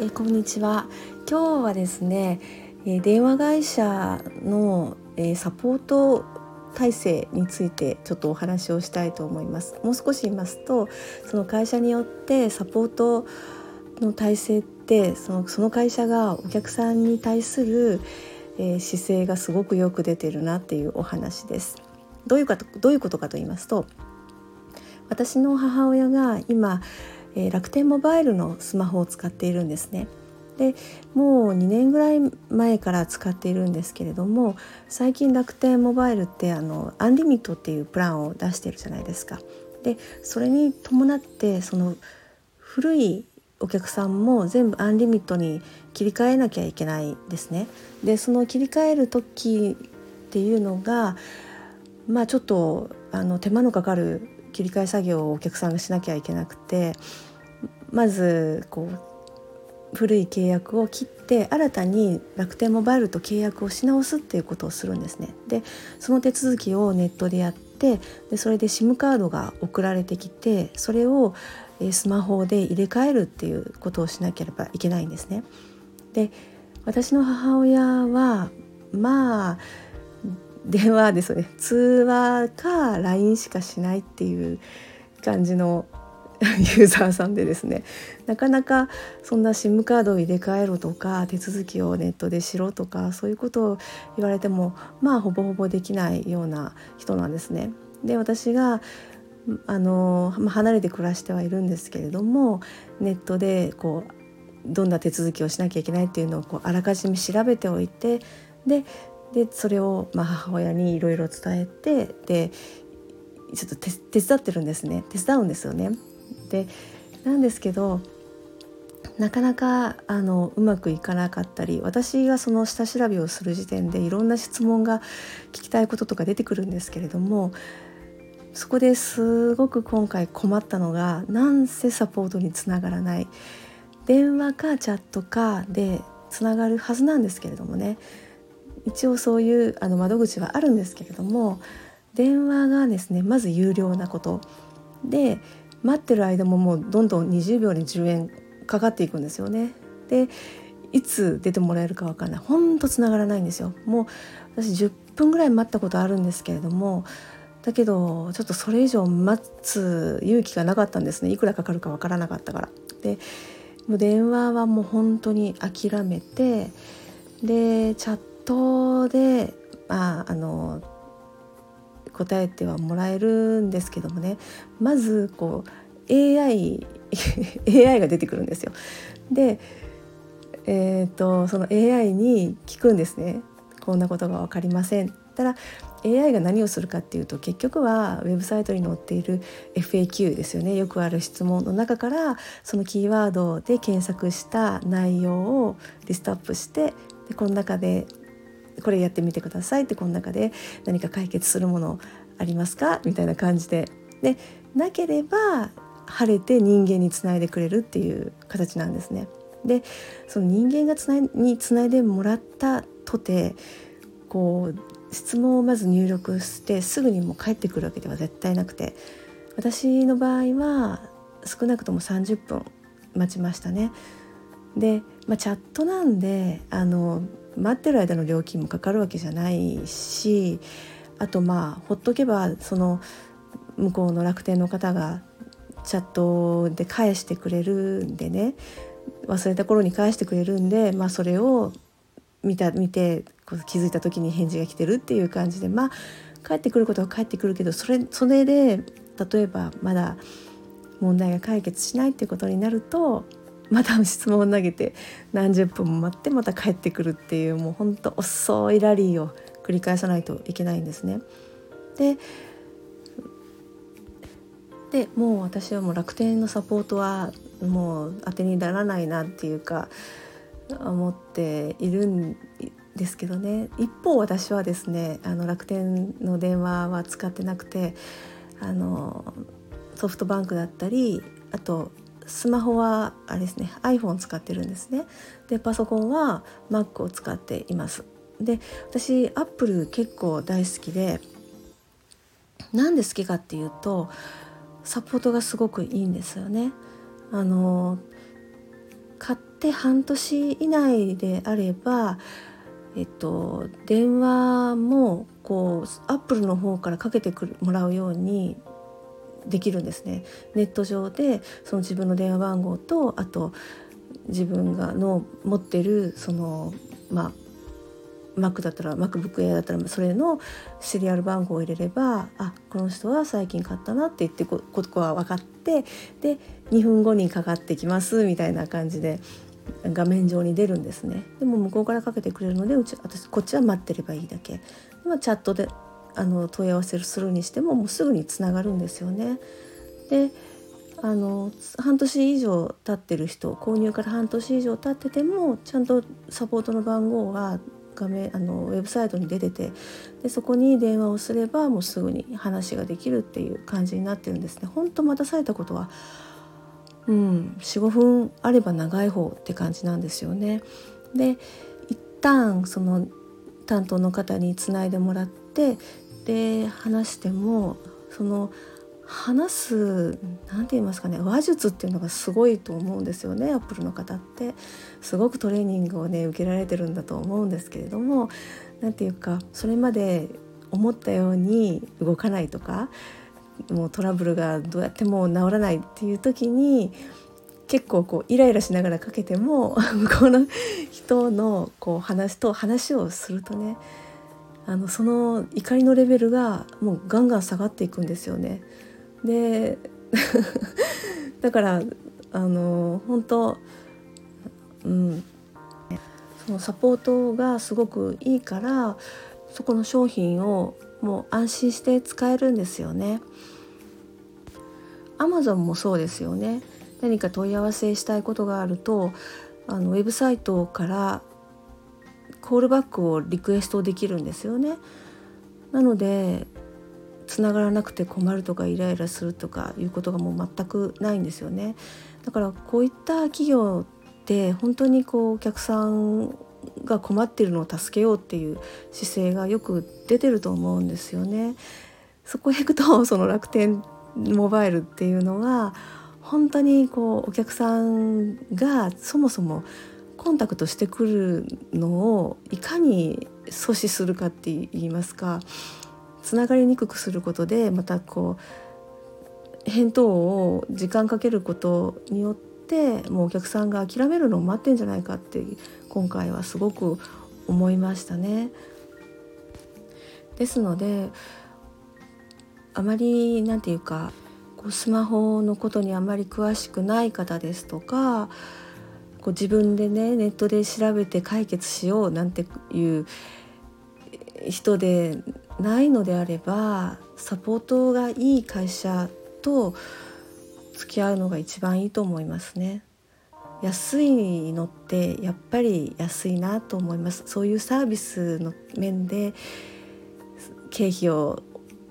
えー、こんにちは。今日はですね、えー、電話会社の、えー、サポート体制についてちょっとお話をしたいと思います。もう少し言いますとその会社によってサポートの体制ってそのその会社がお客さんに対する、えー、姿勢がすごくよく出てるなっていうお話です。どういうかとどういうことかと言いますと私の母親が今、えー、楽天モバイルのスマホを使っているんですね。でもう2年ぐらい前から使っているんですけれども最近楽天モバイルってあのアンリミットっていうプランを出してるじゃないですか。でそれに伴ってその古いお客さんも全部アンリミットに切り替えなきゃいけないですね。でその切り替える時っていうのがまあちょっとあの手間のかかる切り替え作業をお客さんがしなきゃいけなくてまずこう古い契約を切って新たに楽天モバイルと契約をし直すっていうことをするんですね。でその手続きをネットでやってでそれで SIM カードが送られてきてそれをスマホで入れ替えるっていうことをしなければいけないんですね。で私の母親はまあ電話ですね通話か LINE しかしないっていう感じの ユーザーさんでですねなかなかそんな SIM カードを入れ替えろとか手続きをネットでしろとかそういうことを言われてもまあほぼほぼできないような人なんですね。で私があの、まあ、離れて暮らしてはいるんですけれどもネットでこうどんな手続きをしなきゃいけないっていうのをこうあらかじめ調べておいてででそれをまあ母親にいろいろ伝えてでちょっと手伝ってるんですね。手伝うんですよね。でなんですけどなかなかあのうまくいかなかったり私がその下調べをする時点でいろんな質問が聞きたいこととか出てくるんですけれどもそこですごく今回困ったのがなんせサポートにつながらない。電話かチャットかでつながるはずなんですけれどもね。一応そういうあの窓口はあるんですけれども電話がですねまず有料なことで待ってる間ももうどんどん20秒に10円かかっていくんですよね。でいつ出てもらえるか分かんないほんとつながらないんですよ。もう私10分ぐらい待ったことあるんですけれどもだけどちょっとそれ以上待つ勇気がなかったんですねいくらかかるか分からなかったから。でもう電話はもう本当に諦めてでチャットで、まあ、あの答えてはもらえるんですけどもねまずこう AI, AI が出てくるんですよ。で、えーと、その AI に聞くんですね。こんなことが分かりません。たら AI が何をするかっていうと結局はウェブサイトに載っている FAQ ですよねよくある質問の中からそのキーワードで検索した内容をリストアップしてでこの中でこれやってみてくださいってこの中で何か解決するものありますか？みたいな感じででなければ晴れて人間につないでくれるっていう形なんですね。でその人間がつないにつないでもらったとてこう質問をまず入力してすぐにもう帰ってくるわけでは絶対なくて私の場合は少なくとも30分待ちましたね。で、まあ、チャットなんであの待ってる間の料金もかかるわけじゃないしあとまあほっとけばその向こうの楽天の方がチャットで返してくれるんでね忘れた頃に返してくれるんで、まあ、それを見た見て気づいた時に返事が来てるっていう感じでまあ帰ってくることは帰ってくるけどそれそれで例えばまだ問題が解決しないっていうことになるとまた質問を投げて何十分も待ってまた帰ってくるっていうもうほんと遅いラリーを繰り返さないといけないんですね。ででもう私はもう楽天のサポートはもう当てにならないなっていうか思っているんですけどね一方私はですねあの楽天の電話は使ってなくてあのソフトバンクだったりあとスマホはあれですね iPhone 使ってるんですね。でパソコンは Mac を使っています。で私 Apple 結構大好きでなんで好きかっていうとサポートがすごくいいんですよね。あの買って半年以内であれば、えっと、電話もこうアップルの方からかけてくるもらうようにできるんですね。ネット上でその自分の電話番号とあと自分がの持ってるそのまあ Mac だったら MacBook Air だったらそれのシリアル番号を入れればあこの人は最近買ったなって言ってここは分かってで2分後にかかってきますみたいな感じで画面上に出るんですねでも向こうからかけてくれるのでうち私こっちは待ってればいいだけで、チャットであの問い合わせするにしてももうすぐにつながるんですよね。であの半年以上経ってる人購入から半年以上経っててもちゃんとサポートの番号は画面あのウェブサイトに出ててでそこに電話をすればもうすぐに話ができるっていう感じになってるんですね。本当待たされたことはうん45分あれば長い方って感じなんですよね。で一旦その担当の方につないでもらってで話してもその話す何て言いますかね話術っていうのがすごいと思うんですよねアップルの方って。すごくトレーニングをね受けられてるんだと思うんですけれども何て言うかそれまで思ったように動かないとかもうトラブルがどうやっても治らないっていう時に結構こうイライラしながらかけても向 こうの人のこう話と話をするとねあのその怒りのレベルがもうガンガン下がっていくんですよね。で だからあの本当うんそのサポートがすごくいいからそこの商品をもう安心して使えるんですよね。アマゾンもそうですよね。何か問い合わせしたいことがあるとあのウェブサイトからコールバックをリクエストできるんですよね。なのでつながらなくて困るとかイライラするとかいうことがもう全くないんですよね。だからこういった企業って本当にこうお客さんが困っているのを助けようっていう姿勢がよく出てると思うんですよね。そこへ行くとその楽天モバイルっていうのは本当にこうお客さんがそもそもコンタクトしてくるのをいかに阻止するかって言いますかつながりにくくすることでまたこう返答を時間かけることによってもうお客さんが諦めるのを待ってんじゃないかって今回はすごく思いましたね。ですのであまり何て言うかこうスマホのことにあまり詳しくない方ですとかこう自分でねネットで調べて解決しようなんていう人でないのであればサポートがいい会社と付き合うのが一番いいと思いますね。安いのってやっぱり安いなと思いますそういうサービスの面で経費を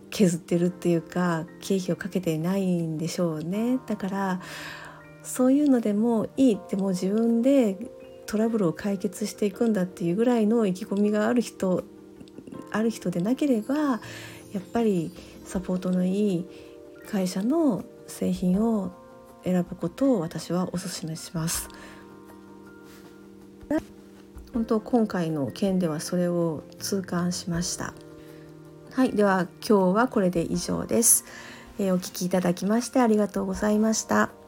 削ってるっていうか経費をかけていないんでしょうねだからそういうのでもいいってもう自分でトラブルを解決していくんだっていうぐらいの意気込みがある人ある人でなければやっぱりサポートのいい会社の製品を選ぶことを私はお勧めします。本当今回の件ではそれを痛感しました。はい、では今日はこれで以上です。えー、お聞きいただきましてありがとうございました。